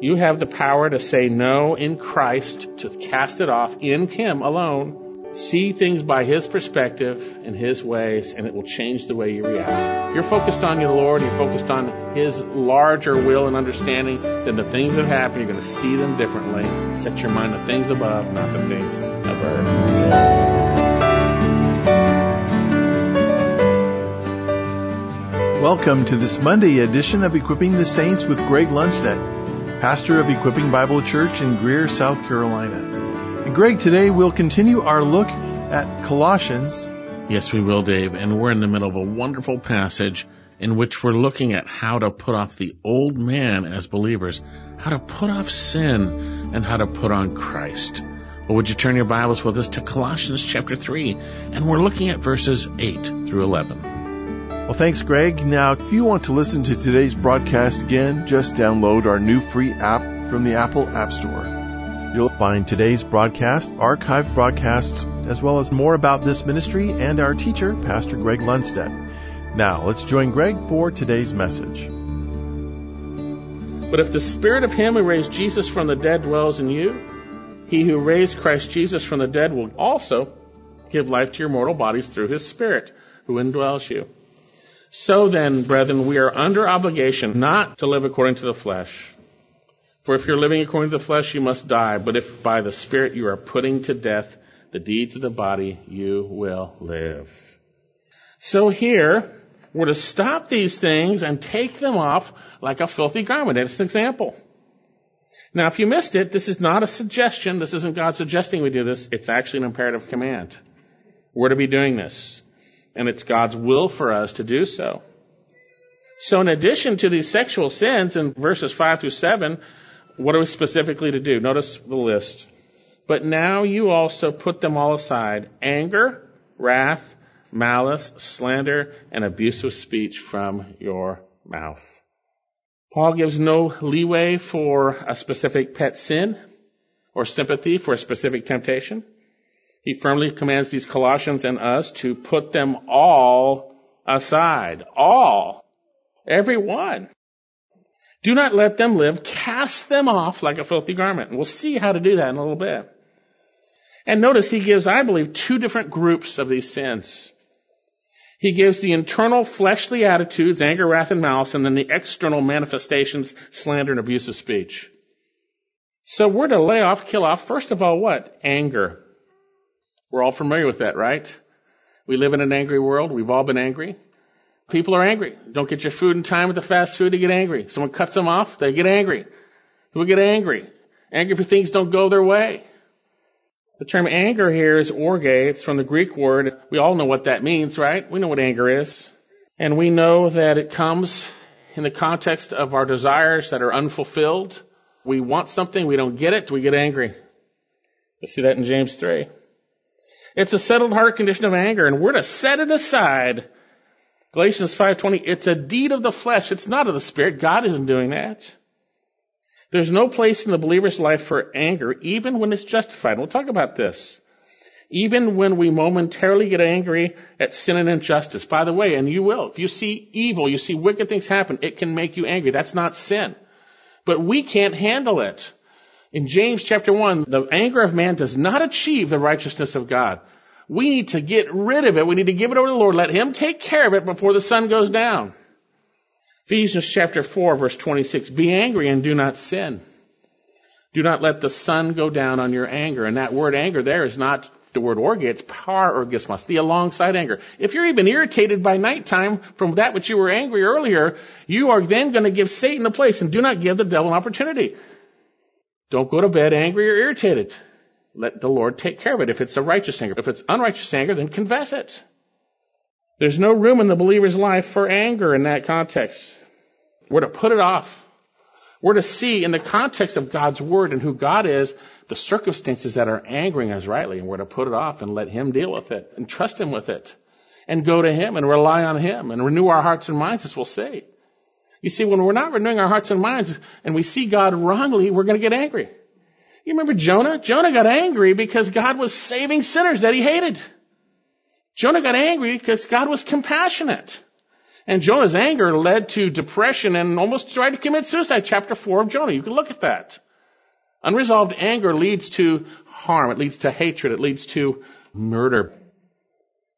You have the power to say no in Christ, to cast it off in Him alone. See things by His perspective and His ways, and it will change the way you react. You're focused on your Lord, you're focused on His larger will and understanding, then the things that happen, you're going to see them differently. Set your mind on things above, not the things of earth. Welcome to this Monday edition of Equipping the Saints with Greg Lundstedt, pastor of Equipping Bible Church in Greer, South Carolina. And Greg, today we'll continue our look at Colossians. Yes, we will, Dave. And we're in the middle of a wonderful passage in which we're looking at how to put off the old man as believers, how to put off sin, and how to put on Christ. Well, would you turn your Bibles with us to Colossians chapter 3? And we're looking at verses 8 through 11. Well, thanks, Greg. Now, if you want to listen to today's broadcast again, just download our new free app from the Apple App Store. You'll find today's broadcast, archived broadcasts, as well as more about this ministry and our teacher, Pastor Greg Lundstedt. Now, let's join Greg for today's message. But if the spirit of him who raised Jesus from the dead dwells in you, he who raised Christ Jesus from the dead will also give life to your mortal bodies through his spirit who indwells you. So then, brethren, we are under obligation not to live according to the flesh. For if you're living according to the flesh, you must die. But if by the Spirit you are putting to death the deeds of the body, you will live. So here, we're to stop these things and take them off like a filthy garment. That's an example. Now, if you missed it, this is not a suggestion. This isn't God suggesting we do this. It's actually an imperative command. We're to be doing this and it's God's will for us to do so. So in addition to these sexual sins in verses 5 through 7, what are we specifically to do? Notice the list. But now you also put them all aside. Anger, wrath, malice, slander, and abusive speech from your mouth. Paul gives no leeway for a specific pet sin or sympathy for a specific temptation. He firmly commands these Colossians and us to put them all aside. All. Every one. Do not let them live. Cast them off like a filthy garment. And we'll see how to do that in a little bit. And notice he gives, I believe, two different groups of these sins. He gives the internal fleshly attitudes, anger, wrath, and malice, and then the external manifestations, slander, and abusive speech. So we're to lay off, kill off, first of all, what? Anger. We're all familiar with that, right? We live in an angry world. We've all been angry. People are angry. Don't get your food in time with the fast food, they get angry. Someone cuts them off, they get angry. People get angry. Angry for things don't go their way. The term anger here is orge. It's from the Greek word. We all know what that means, right? We know what anger is. And we know that it comes in the context of our desires that are unfulfilled. We want something, we don't get it, we get angry. You see that in James 3. It's a settled heart condition of anger, and we're to set it aside. Galatians 5:20, it's a deed of the flesh, it's not of the spirit. God isn't doing that. There's no place in the believer's life for anger, even when it's justified. We'll talk about this. Even when we momentarily get angry at sin and injustice. By the way, and you will, if you see evil, you see wicked things happen, it can make you angry. That's not sin. But we can't handle it. In James chapter 1, the anger of man does not achieve the righteousness of God. We need to get rid of it. We need to give it over to the Lord. Let Him take care of it before the sun goes down. Ephesians chapter 4 verse 26. Be angry and do not sin. Do not let the sun go down on your anger. And that word anger there is not the word orge, it's parorgismos, the alongside anger. If you're even irritated by nighttime from that which you were angry earlier, you are then going to give Satan a place and do not give the devil an opportunity. Don't go to bed angry or irritated. Let the Lord take care of it if it's a righteous anger. If it's unrighteous anger, then confess it. There's no room in the believer's life for anger in that context. We're to put it off. We're to see in the context of God's word and who God is, the circumstances that are angering us rightly, and we're to put it off and let Him deal with it and trust Him with it and go to Him and rely on Him and renew our hearts and minds, as we'll see. You see, when we're not renewing our hearts and minds and we see God wrongly, we're going to get angry. You remember Jonah? Jonah got angry because God was saving sinners that he hated. Jonah got angry because God was compassionate. And Jonah's anger led to depression and almost tried to commit suicide. Chapter 4 of Jonah. You can look at that. Unresolved anger leads to harm. It leads to hatred. It leads to murder.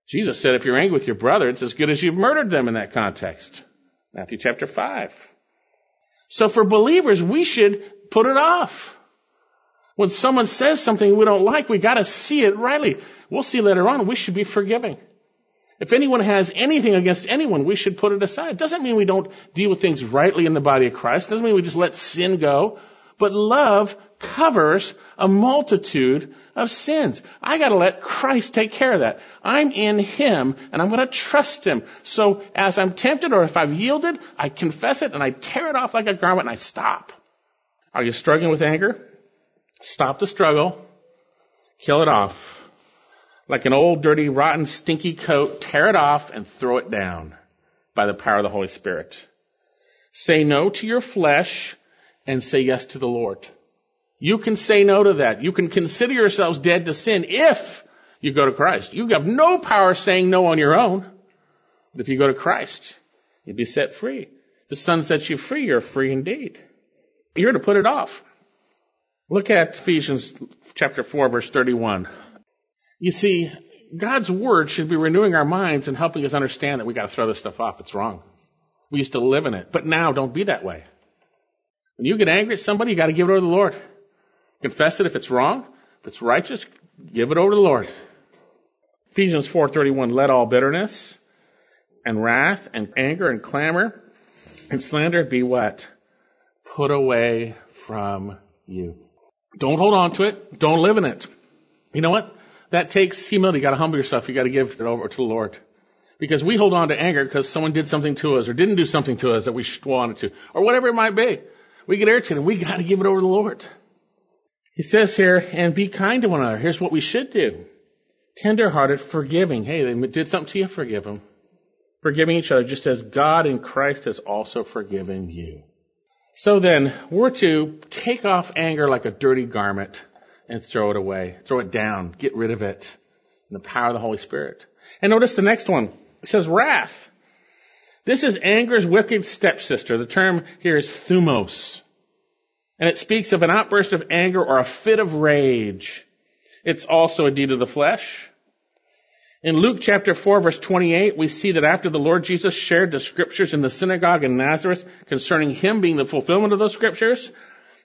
Jesus said if you're angry with your brother, it's as good as you've murdered them in that context. Matthew chapter 5. So for believers, we should put it off. When someone says something we don't like, we gotta see it rightly. We'll see later on, we should be forgiving. If anyone has anything against anyone, we should put it aside. Doesn't mean we don't deal with things rightly in the body of Christ. Doesn't mean we just let sin go. But love covers a multitude of sins. I gotta let Christ take care of that. I'm in Him and I'm gonna trust Him. So as I'm tempted or if I've yielded, I confess it and I tear it off like a garment and I stop. Are you struggling with anger? Stop the struggle. Kill it off like an old, dirty, rotten, stinky coat, tear it off and throw it down by the power of the Holy Spirit. Say no to your flesh and say yes to the Lord. You can say no to that. You can consider yourselves dead to sin if you go to Christ. You have no power saying no on your own. But if you go to Christ, you'll be set free. The Son sets you free. You're free indeed. You're to put it off. Look at Ephesians chapter 4 verse 31. You see, God's word should be renewing our minds and helping us understand that we got to throw this stuff off. It's wrong. We used to live in it, but now don't be that way. When you get angry at somebody, you got to give it over to the Lord. Confess it if it's wrong. If it's righteous, give it over to the Lord. Ephesians 4:31 let all bitterness and wrath and anger and clamor and slander be what? Put away from you. Don't hold on to it. Don't live in it. You know what? that takes humility. You got to humble yourself. You got to give it over to the Lord. Because we hold on to anger because someone did something to us or didn't do something to us that we wanted to, or whatever it might be. We get irritated. We got to give it over to the Lord. He says here, and be kind to one another. Here's what we should do. Tenderhearted, forgiving. Hey, they did something to you, forgive them. Forgiving each other, just as God in Christ has also forgiven you. So then, we're to take off anger like a dirty garment and throw it away. Throw it down. Get rid of it. In the power of the Holy Spirit. And notice the next one. It says wrath. This is anger's wicked stepsister. The term here is thumos. And it speaks of an outburst of anger or a fit of rage. It's also a deed of the flesh. In Luke chapter 4 verse 28, we see that after the Lord Jesus shared the scriptures in the synagogue in Nazareth concerning him being the fulfillment of those scriptures,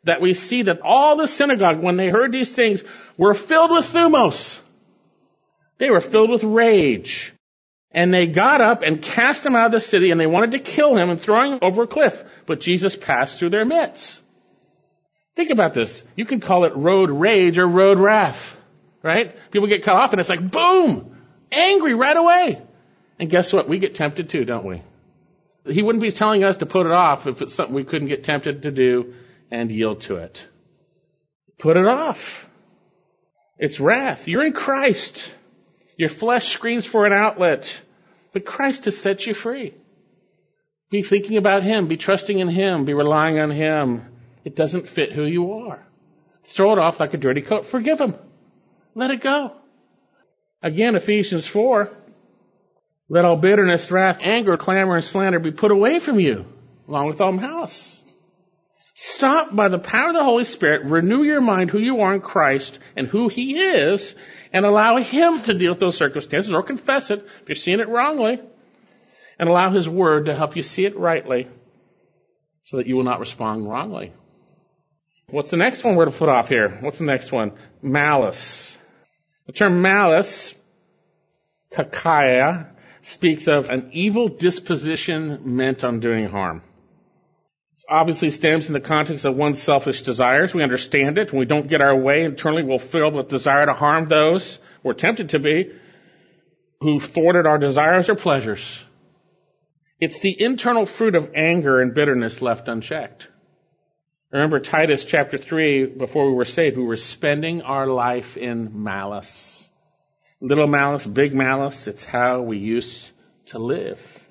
that we see that all the synagogue, when they heard these things, were filled with thumos. They were filled with rage. And they got up and cast him out of the city and they wanted to kill him and throw him over a cliff. But Jesus passed through their midst. Think about this. You can call it road rage or road wrath, right? People get cut off and it's like boom! Angry right away. And guess what? We get tempted too, don't we? He wouldn't be telling us to put it off if it's something we couldn't get tempted to do and yield to it. Put it off. It's wrath. You're in Christ. Your flesh screams for an outlet, but Christ has set you free. Be thinking about Him. Be trusting in Him. Be relying on Him. It doesn't fit who you are. Throw it off like a dirty coat. Forgive Him. Let it go. Again, Ephesians 4. Let all bitterness, wrath, anger, clamor, and slander be put away from you, along with all malice. Stop by the power of the Holy Spirit, renew your mind who you are in Christ and who He is, and allow Him to deal with those circumstances or confess it if you're seeing it wrongly, and allow His Word to help you see it rightly so that you will not respond wrongly. What's the next one we're to put off here? What's the next one? Malice. The term malice, kakia, speaks of an evil disposition meant on doing harm. It obviously stems in the context of one's selfish desires. We understand it. When we don't get our way internally, we're filled with desire to harm those we're tempted to be who thwarted our desires or pleasures. It's the internal fruit of anger and bitterness left unchecked. Remember Titus chapter 3, before we were saved, we were spending our life in malice. Little malice, big malice, it's how we used to live.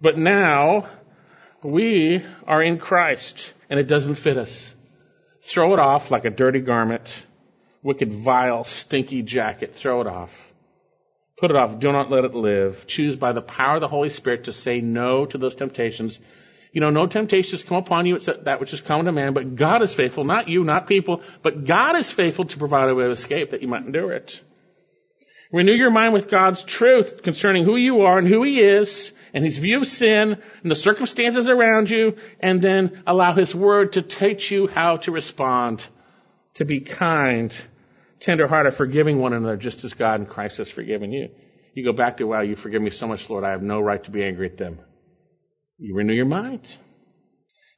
But now, we are in Christ and it doesn't fit us. Throw it off like a dirty garment, wicked, vile, stinky jacket. Throw it off. Put it off. Do not let it live. Choose by the power of the Holy Spirit to say no to those temptations. You know, no temptations come upon you except that which is common to man, but God is faithful, not you, not people, but God is faithful to provide a way of escape that you might endure it. Renew your mind with God's truth concerning who you are and who He is and His view of sin and the circumstances around you, and then allow His Word to teach you how to respond, to be kind, tenderhearted, forgiving one another just as God and Christ has forgiven you. You go back to, wow, you forgive me so much, Lord, I have no right to be angry at them. You renew your mind.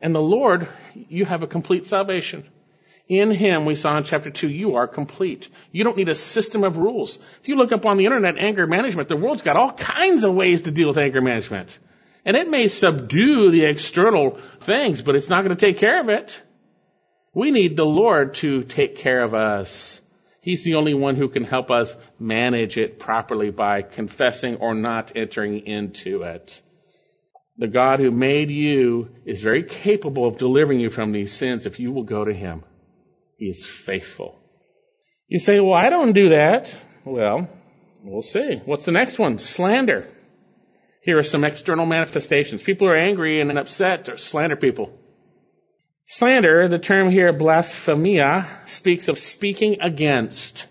And the Lord, you have a complete salvation. In Him, we saw in chapter 2, you are complete. You don't need a system of rules. If you look up on the internet anger management, the world's got all kinds of ways to deal with anger management. And it may subdue the external things, but it's not going to take care of it. We need the Lord to take care of us. He's the only one who can help us manage it properly by confessing or not entering into it. The God who made you is very capable of delivering you from these sins if you will go to Him. He is faithful. You say, well, I don't do that. Well, we'll see. What's the next one? Slander. Here are some external manifestations. People are angry and upset or slander people. Slander, the term here, blasphemia, speaks of speaking against.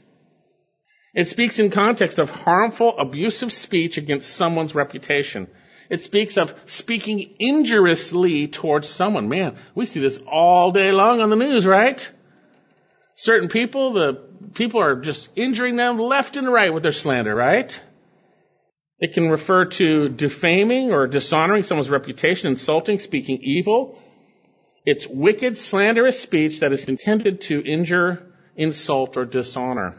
It speaks in context of harmful, abusive speech against someone's reputation. It speaks of speaking injuriously towards someone. Man, we see this all day long on the news, right? Certain people, the people are just injuring them left and right with their slander, right? It can refer to defaming or dishonoring someone's reputation, insulting, speaking evil, it's wicked, slanderous speech that is intended to injure, insult, or dishonor.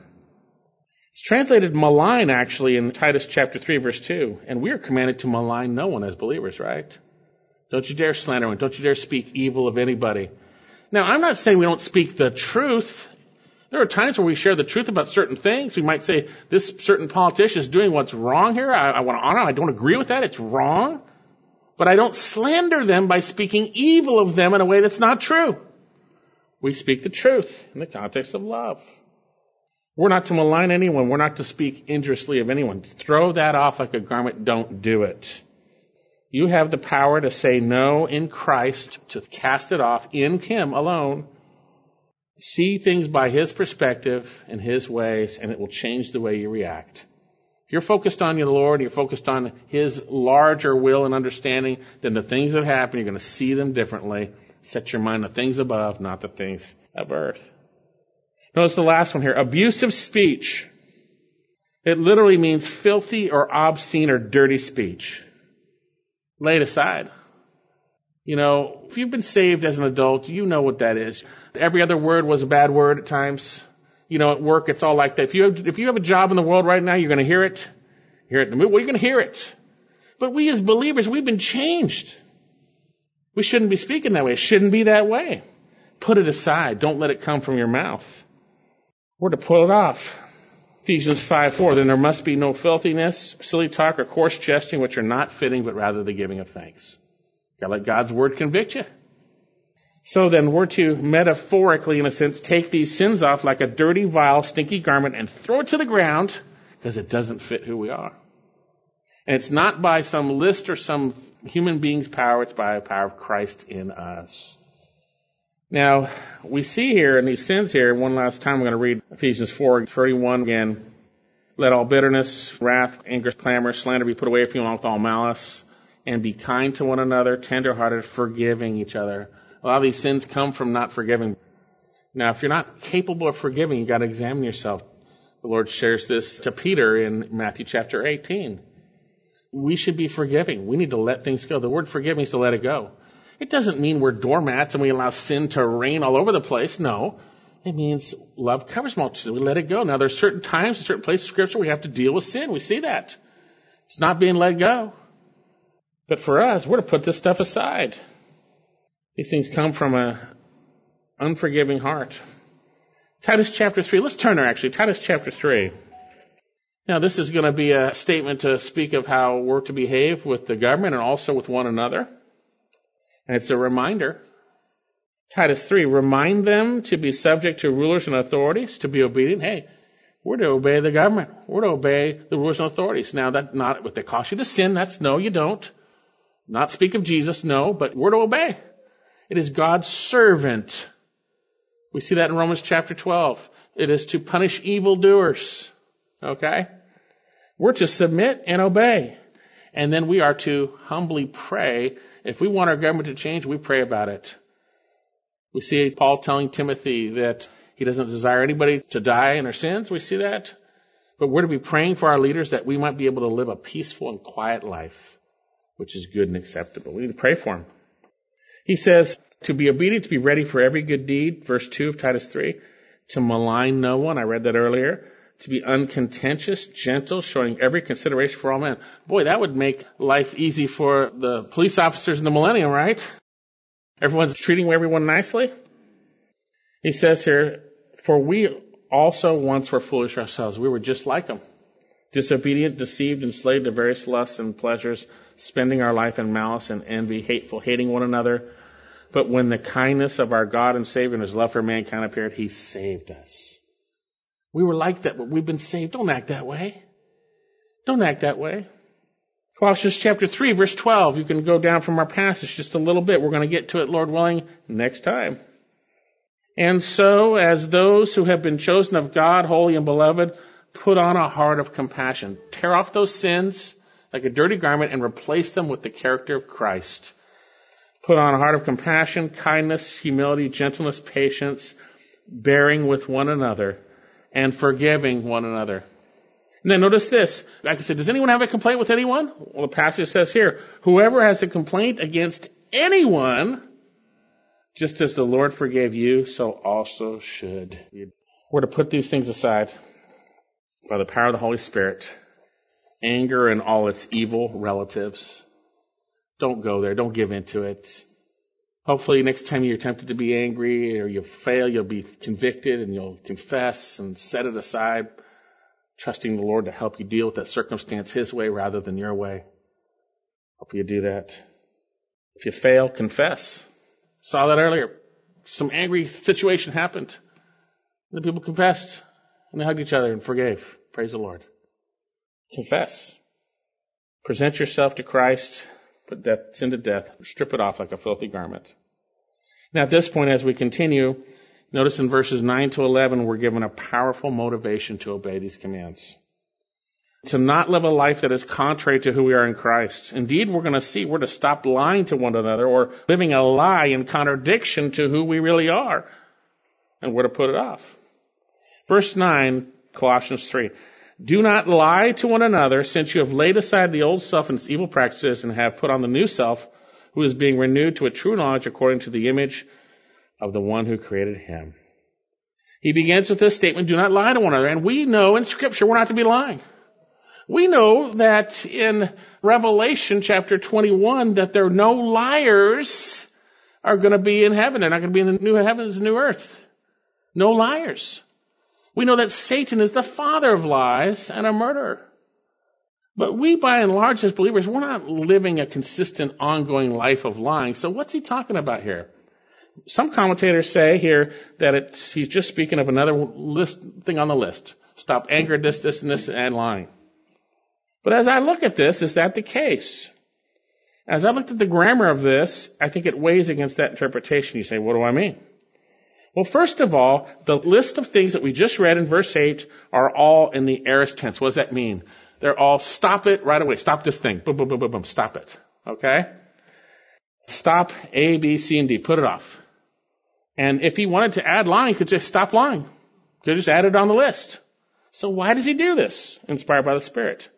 It's translated malign actually in Titus chapter 3 verse 2. And we are commanded to malign no one as believers, right? Don't you dare slander one. Don't you dare speak evil of anybody. Now, I'm not saying we don't speak the truth. There are times where we share the truth about certain things. We might say, this certain politician is doing what's wrong here. I, I want to honor him. I don't agree with that. It's wrong but I don't slander them by speaking evil of them in a way that's not true. We speak the truth in the context of love. We're not to malign anyone. We're not to speak injuriously of anyone. Throw that off like a garment. Don't do it. You have the power to say no in Christ, to cast it off in Him alone. See things by His perspective and His ways, and it will change the way you react If you're focused on your Lord, you're focused on His larger will and understanding, then the things that happen, you're going to see them differently. Set your mind on things above, not the things of earth. Notice the last one here. Abusive speech. It literally means filthy or obscene or dirty speech. Lay it aside. You know, if you've been saved as an adult, you know what that is. Every other word was a bad word at times you know, at work, it's all like that. If you have, if you have a job in the world right now, you're going to hear it. Hear it in the movie. Well, you're going to hear it. But we as believers, we've been changed. We shouldn't be speaking that way. It shouldn't be that way. Put it aside. Don't let it come from your mouth. We're to pull it off. Ephesians 5 4. Then there must be no filthiness, silly talk, or coarse jesting, which are not fitting, but rather the giving of thanks. Gotta let God's word convict you. So then we're to metaphorically, in a sense, take these sins off like a dirty, vile, stinky garment and throw it to the ground because it doesn't fit who we are. And it's not by some list or some human being's power, it's by the power of Christ in us. Now, we see here in these sins here, one last time I'm going to read Ephesians 4, 31 again. Let all bitterness, wrath, anger, clamor, slander be put away from you along with all malice, and be kind to one another, tenderhearted, forgiving each other a lot of these sins come from not forgiving. Now, if you're not capable of forgiving, you've got to examine yourself. The Lord shares this to Peter in Matthew chapter 18. We should be forgiving. We need to let things go. The word forgive means to let it go. It doesn't mean we're doormats and we allow sin to reign all over the place. No. It means love covers multitude. We let it go. Now, there's certain times, certain places in Scripture we have to deal with sin. We see that. It's not being let go. But for us, we're to put this stuff aside. These things come from an unforgiving heart. Titus chapter 3. Let's turn there actually. Titus chapter 3. Now, this is going to be a statement to speak of how we're to behave with the government and also with one another. And it's a reminder. Titus 3. Remind them to be subject to rulers and authorities, to be obedient. Hey, We're to obey the government. We're to obey the rulers and authorities. Now, that's not what they cost you to sin. That's no, you don't. Not speak of Jesus, no, but we're to obey. It is God's servant. We see that in Romans chapter 12. It is to punish evildoers. Okay? We're to submit and obey. And then we are to humbly pray. If we want our government to change, we pray about it. We see Paul telling Timothy that he doesn't desire anybody to die in their sins. We see that. But we're to be praying for our leaders that we might be able to live a peaceful and quiet life, which is good and acceptable. We need to pray for them. He says to be obedient, to be ready for every good deed, verse 2 of Titus 3, to malign no one. I read that earlier. To be uncontentious, gentle, showing every consideration for all men. Boy, that would make life easy for the police officers in the millennium, right? Everyone's treating everyone nicely. He says here, for we also once were foolish ourselves. We were just like them. Disobedient, deceived, enslaved to various lusts and pleasures, spending our life in malice and envy, hateful, hating one another. But when the kindness of our God and Savior and His love for mankind appeared, He saved us. We were like that, but we've been saved. Don't act that way. Don't act that way. Colossians chapter 3, verse 12. You can go down from our passage just a little bit. We're going to get to it, Lord willing, next time. And so, as those who have been chosen of God, holy and beloved, put on a heart of compassion. Tear off those sins like a dirty garment and replace them with the character of Christ. Put on a heart of compassion, kindness, humility, gentleness, patience, bearing with one another, and forgiving one another. And then notice this. Like I said, does anyone have a complaint with anyone? Well, the passage says here, whoever has a complaint against anyone, just as the Lord forgave you, so also should you. We're to put these things aside by the power of the Holy Spirit. Anger and all its evil relatives. Don't go there. Don't give into it. Hopefully next time you're tempted to be angry or you fail, you'll be convicted and you'll confess and set it aside, trusting the Lord to help you deal with that circumstance His way rather than your way. Hope you do that. If you fail, confess. Saw that earlier. Some angry situation happened. The people confessed and they hugged each other and forgave. Praise the Lord. Confess. Present yourself to Christ. Put death, sin to death. Strip it off like a filthy garment. Now at this point, as we continue, notice in verses 9 to 11, we're given a powerful motivation to obey these commands to not live a life that is contrary to who we are in Christ. Indeed, we're going to see we're to stop lying to one another or living a lie in contradiction to who we really are. And we're to put it off. Verse 9, Colossians 3. Do not lie to one another since you have laid aside the old self and its evil practices and have put on the new self who is being renewed to a true knowledge according to the image of the one who created him. He begins with this statement, do not lie to one another. And we know in scripture we're not to be lying. We know that in Revelation chapter 21 that there are no liars are going to be in heaven. They're not going to be in the new heavens and new earth. No liars. We know that Satan is the father of lies and a murderer. But we, by and large, as believers, we're not living a consistent, ongoing life of lying. So what's he talking about here? Some commentators say here that he's just speaking of another list, thing on the list. Stop anger, this, this, and this, and lying. But as I look at this, is that the case? As I looked at the grammar of this, I think it weighs against that interpretation. You say, what do I mean? Well, first of all, the list of things that we just read in verse 8 are all in the aorist tense. What does that mean? They're all stop it right away. Stop this thing. Boom, boom, boom, boom, boom. Stop it. Okay? Stop A, B, C, and D. Put it off. And if he wanted to add lying, he could just stop lying. Could just add it on the list. So why does he do this? Inspired by the Spirit.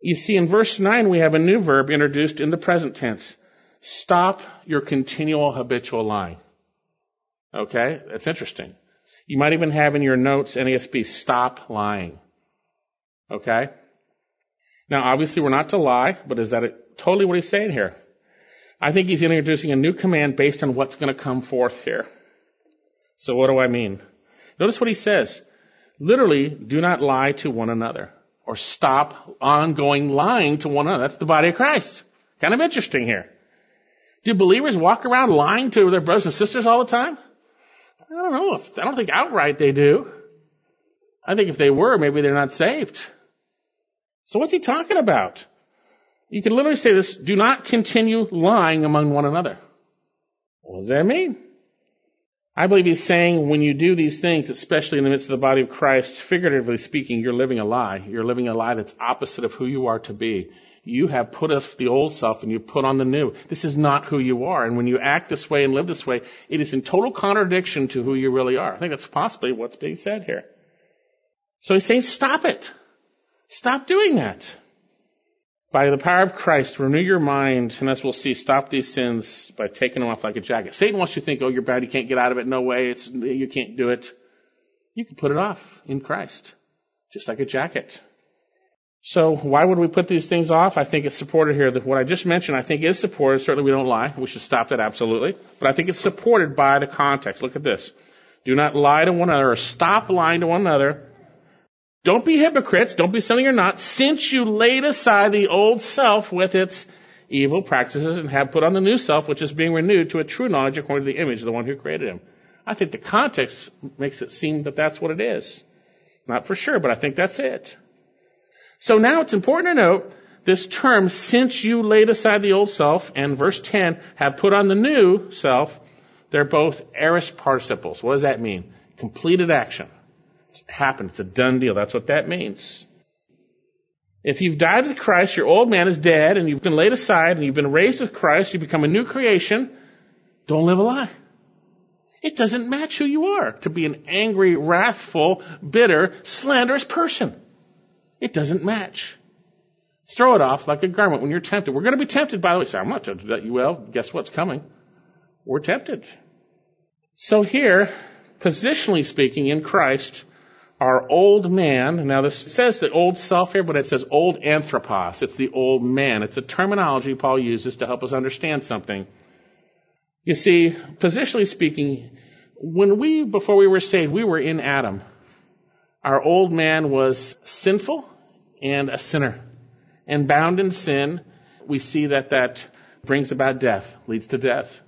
You see, in verse 9, we have a new verb introduced in the present tense. Stop your continual habitual lying. Okay? That's interesting. You might even have in your notes NASB, stop lying. Okay? Now, obviously, we're not to lie, but is that totally what he's saying here? I think he's introducing a new command based on what's going to come forth here. So what do I mean? Notice what he says. Literally, do not lie to one another or stop ongoing lying to one another. That's the body of Christ. Kind of interesting here. Do believers walk around lying to their brothers and sisters all the time? I don't know. If, I don't think outright they do. I think if they were, maybe they're not saved. So what's he talking about? You can literally say this, do not continue lying among one another. What does that mean? I believe he's saying when you do these things, especially in the midst of the body of Christ, figuratively speaking, you're living a lie. You're living a lie that's opposite of who you are to be. You have put off the old self and you put on the new. This is not who you are. And when you act this way and live this way, it is in total contradiction to who you really are. I think that's possibly what's being said here. So he's saying, stop it. Stop doing that. By the power of Christ, renew your mind, and as we'll see, stop these sins by taking them off like a jacket. Satan wants you to think, oh, you're bad, you can't get out of it, no way, it's, you can't do it. You can put it off in Christ, just like a jacket. So why would we put these things off? I think it's supported here. That what I just mentioned, I think is supported. Certainly we don't lie. We should stop that absolutely. But I think it's supported by the context. Look at this. Do not lie to one another or stop lying to one another don't be hypocrites. Don't be something you're not. Since you laid aside the old self with its evil practices and have put on the new self, which is being renewed to a true knowledge according to the image of the one who created him. I think the context makes it seem that that's what it is. Not for sure, but I think that's it. So now it's important to note this term, since you laid aside the old self, and verse 10, have put on the new self, they're both aorist participles. What does that mean? Completed action. It's happened. It's a done deal. That's what that means. If you've died with Christ, your old man is dead and you've been laid aside and you've been raised with Christ, you become a new creation. Don't live a lie. It doesn't match who you are to be an angry, wrathful, bitter, slanderous person. It doesn't match. Throw it off like a garment when you're tempted. We're going to be tempted, by the way. Say, I'm not tempted well. Guess what's coming? We're tempted. So here, positionally speaking, in Christ, our old man, now this says the old self here, but it says old anthropos. It's the old man. It's a terminology Paul uses to help us understand something. You see, positionally speaking, when we, before we were saved, we were in Adam. Our old man was sinful and a sinner. And bound in sin, we see that that brings about death, leads to death.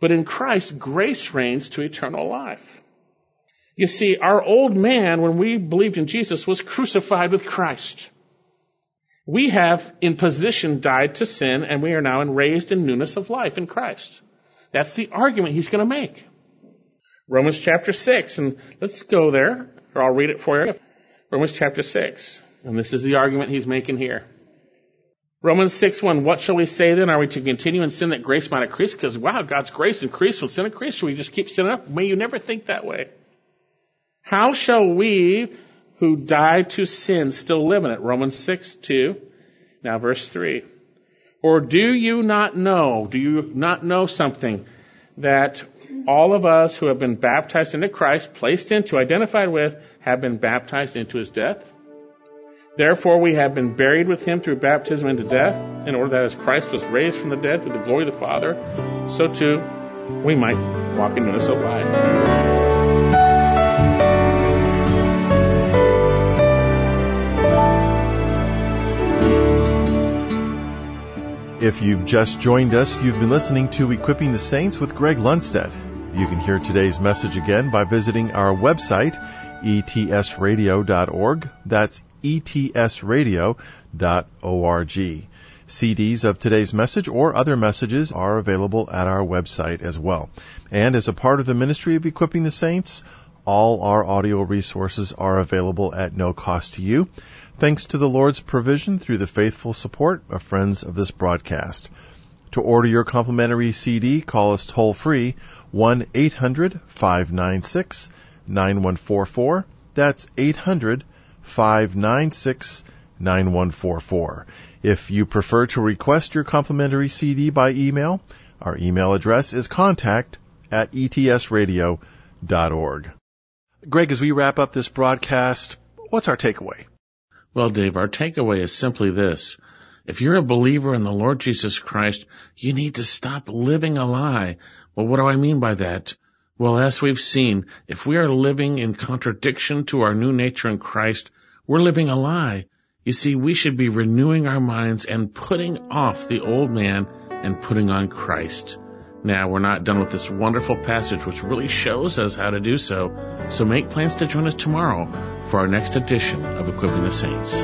But in Christ, grace reigns to eternal life. You see, our old man, when we believed in Jesus, was crucified with Christ. We have, in position, died to sin, and we are now raised in newness of life in Christ. That's the argument he's going to make. Romans chapter 6, and let's go there, or I'll read it for you. Romans chapter 6, and this is the argument he's making here. Romans 6, 1, what shall we say then? Are we to continue in sin that grace might increase? Because wow, God's grace increased when sin increased. Should we just keep sinning up? May you never think that way. How shall we who died to sin still live in it? Romans 6, 2. Now verse 3. Or do you not know, do you not know something that all of us who have been baptized into Christ, placed into, identified with, have been baptized into his death? Therefore we have been buried with him through baptism into death, in order that as Christ was raised from the dead through the glory of the Father, so too we might walk in newness of life. If you've just joined us, you've been listening to Equipping the Saints with Greg Lundstedt. You can hear today's message again by visiting our website, etsradio.org. That's etsradio.org. CDs of today's message or other messages are available at our website as well. And as a part of the ministry of Equipping the Saints, all our audio resources are available at no cost to you thanks to the Lord's provision through the faithful support of friends of this broadcast. To order your complimentary CD, call us toll free 1 800 596 9144. That's 800 596 9144. If you prefer to request your complimentary CD by email, our email address is contact at etsradio.org. Greg, as we wrap up this broadcast, what's our takeaway? Well, Dave, our takeaway is simply this. If you're a believer in the Lord Jesus Christ, you need to stop living a lie. Well, what do I mean by that? Well, as we've seen, if we are living in contradiction to our new nature in Christ, we're living a lie. You see, we should be renewing our minds and putting off the old man and putting on Christ. Now, we're not done with this wonderful passage, which really shows us how to do so, so make plans to join us tomorrow for our next edition of Equipping the Saints.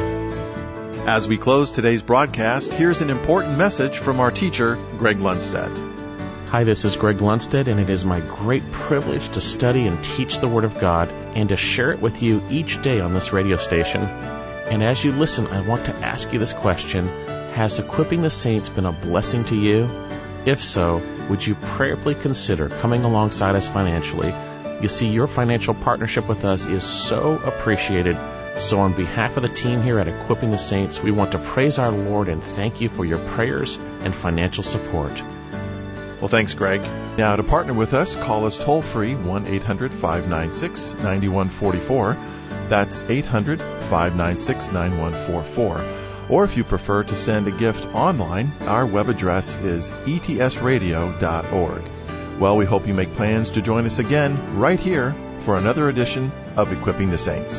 As we close today's broadcast, here's an important message from our teacher, Greg Lundstedt. Hi, this is Greg Lundstedt, and it is my great privilege to study and teach the Word of God and to share it with you each day on this radio station. And as you listen, I want to ask you this question Has equipping the saints been a blessing to you? If so, would you prayerfully consider coming alongside us financially? You see, your financial partnership with us is so appreciated. So, on behalf of the team here at Equipping the Saints, we want to praise our Lord and thank you for your prayers and financial support. Well, thanks, Greg. Now, to partner with us, call us toll free 1 800 596 9144. That's 800 596 9144 or if you prefer to send a gift online, our web address is etsradio.org. Well, we hope you make plans to join us again right here for another edition of Equipping the Saints.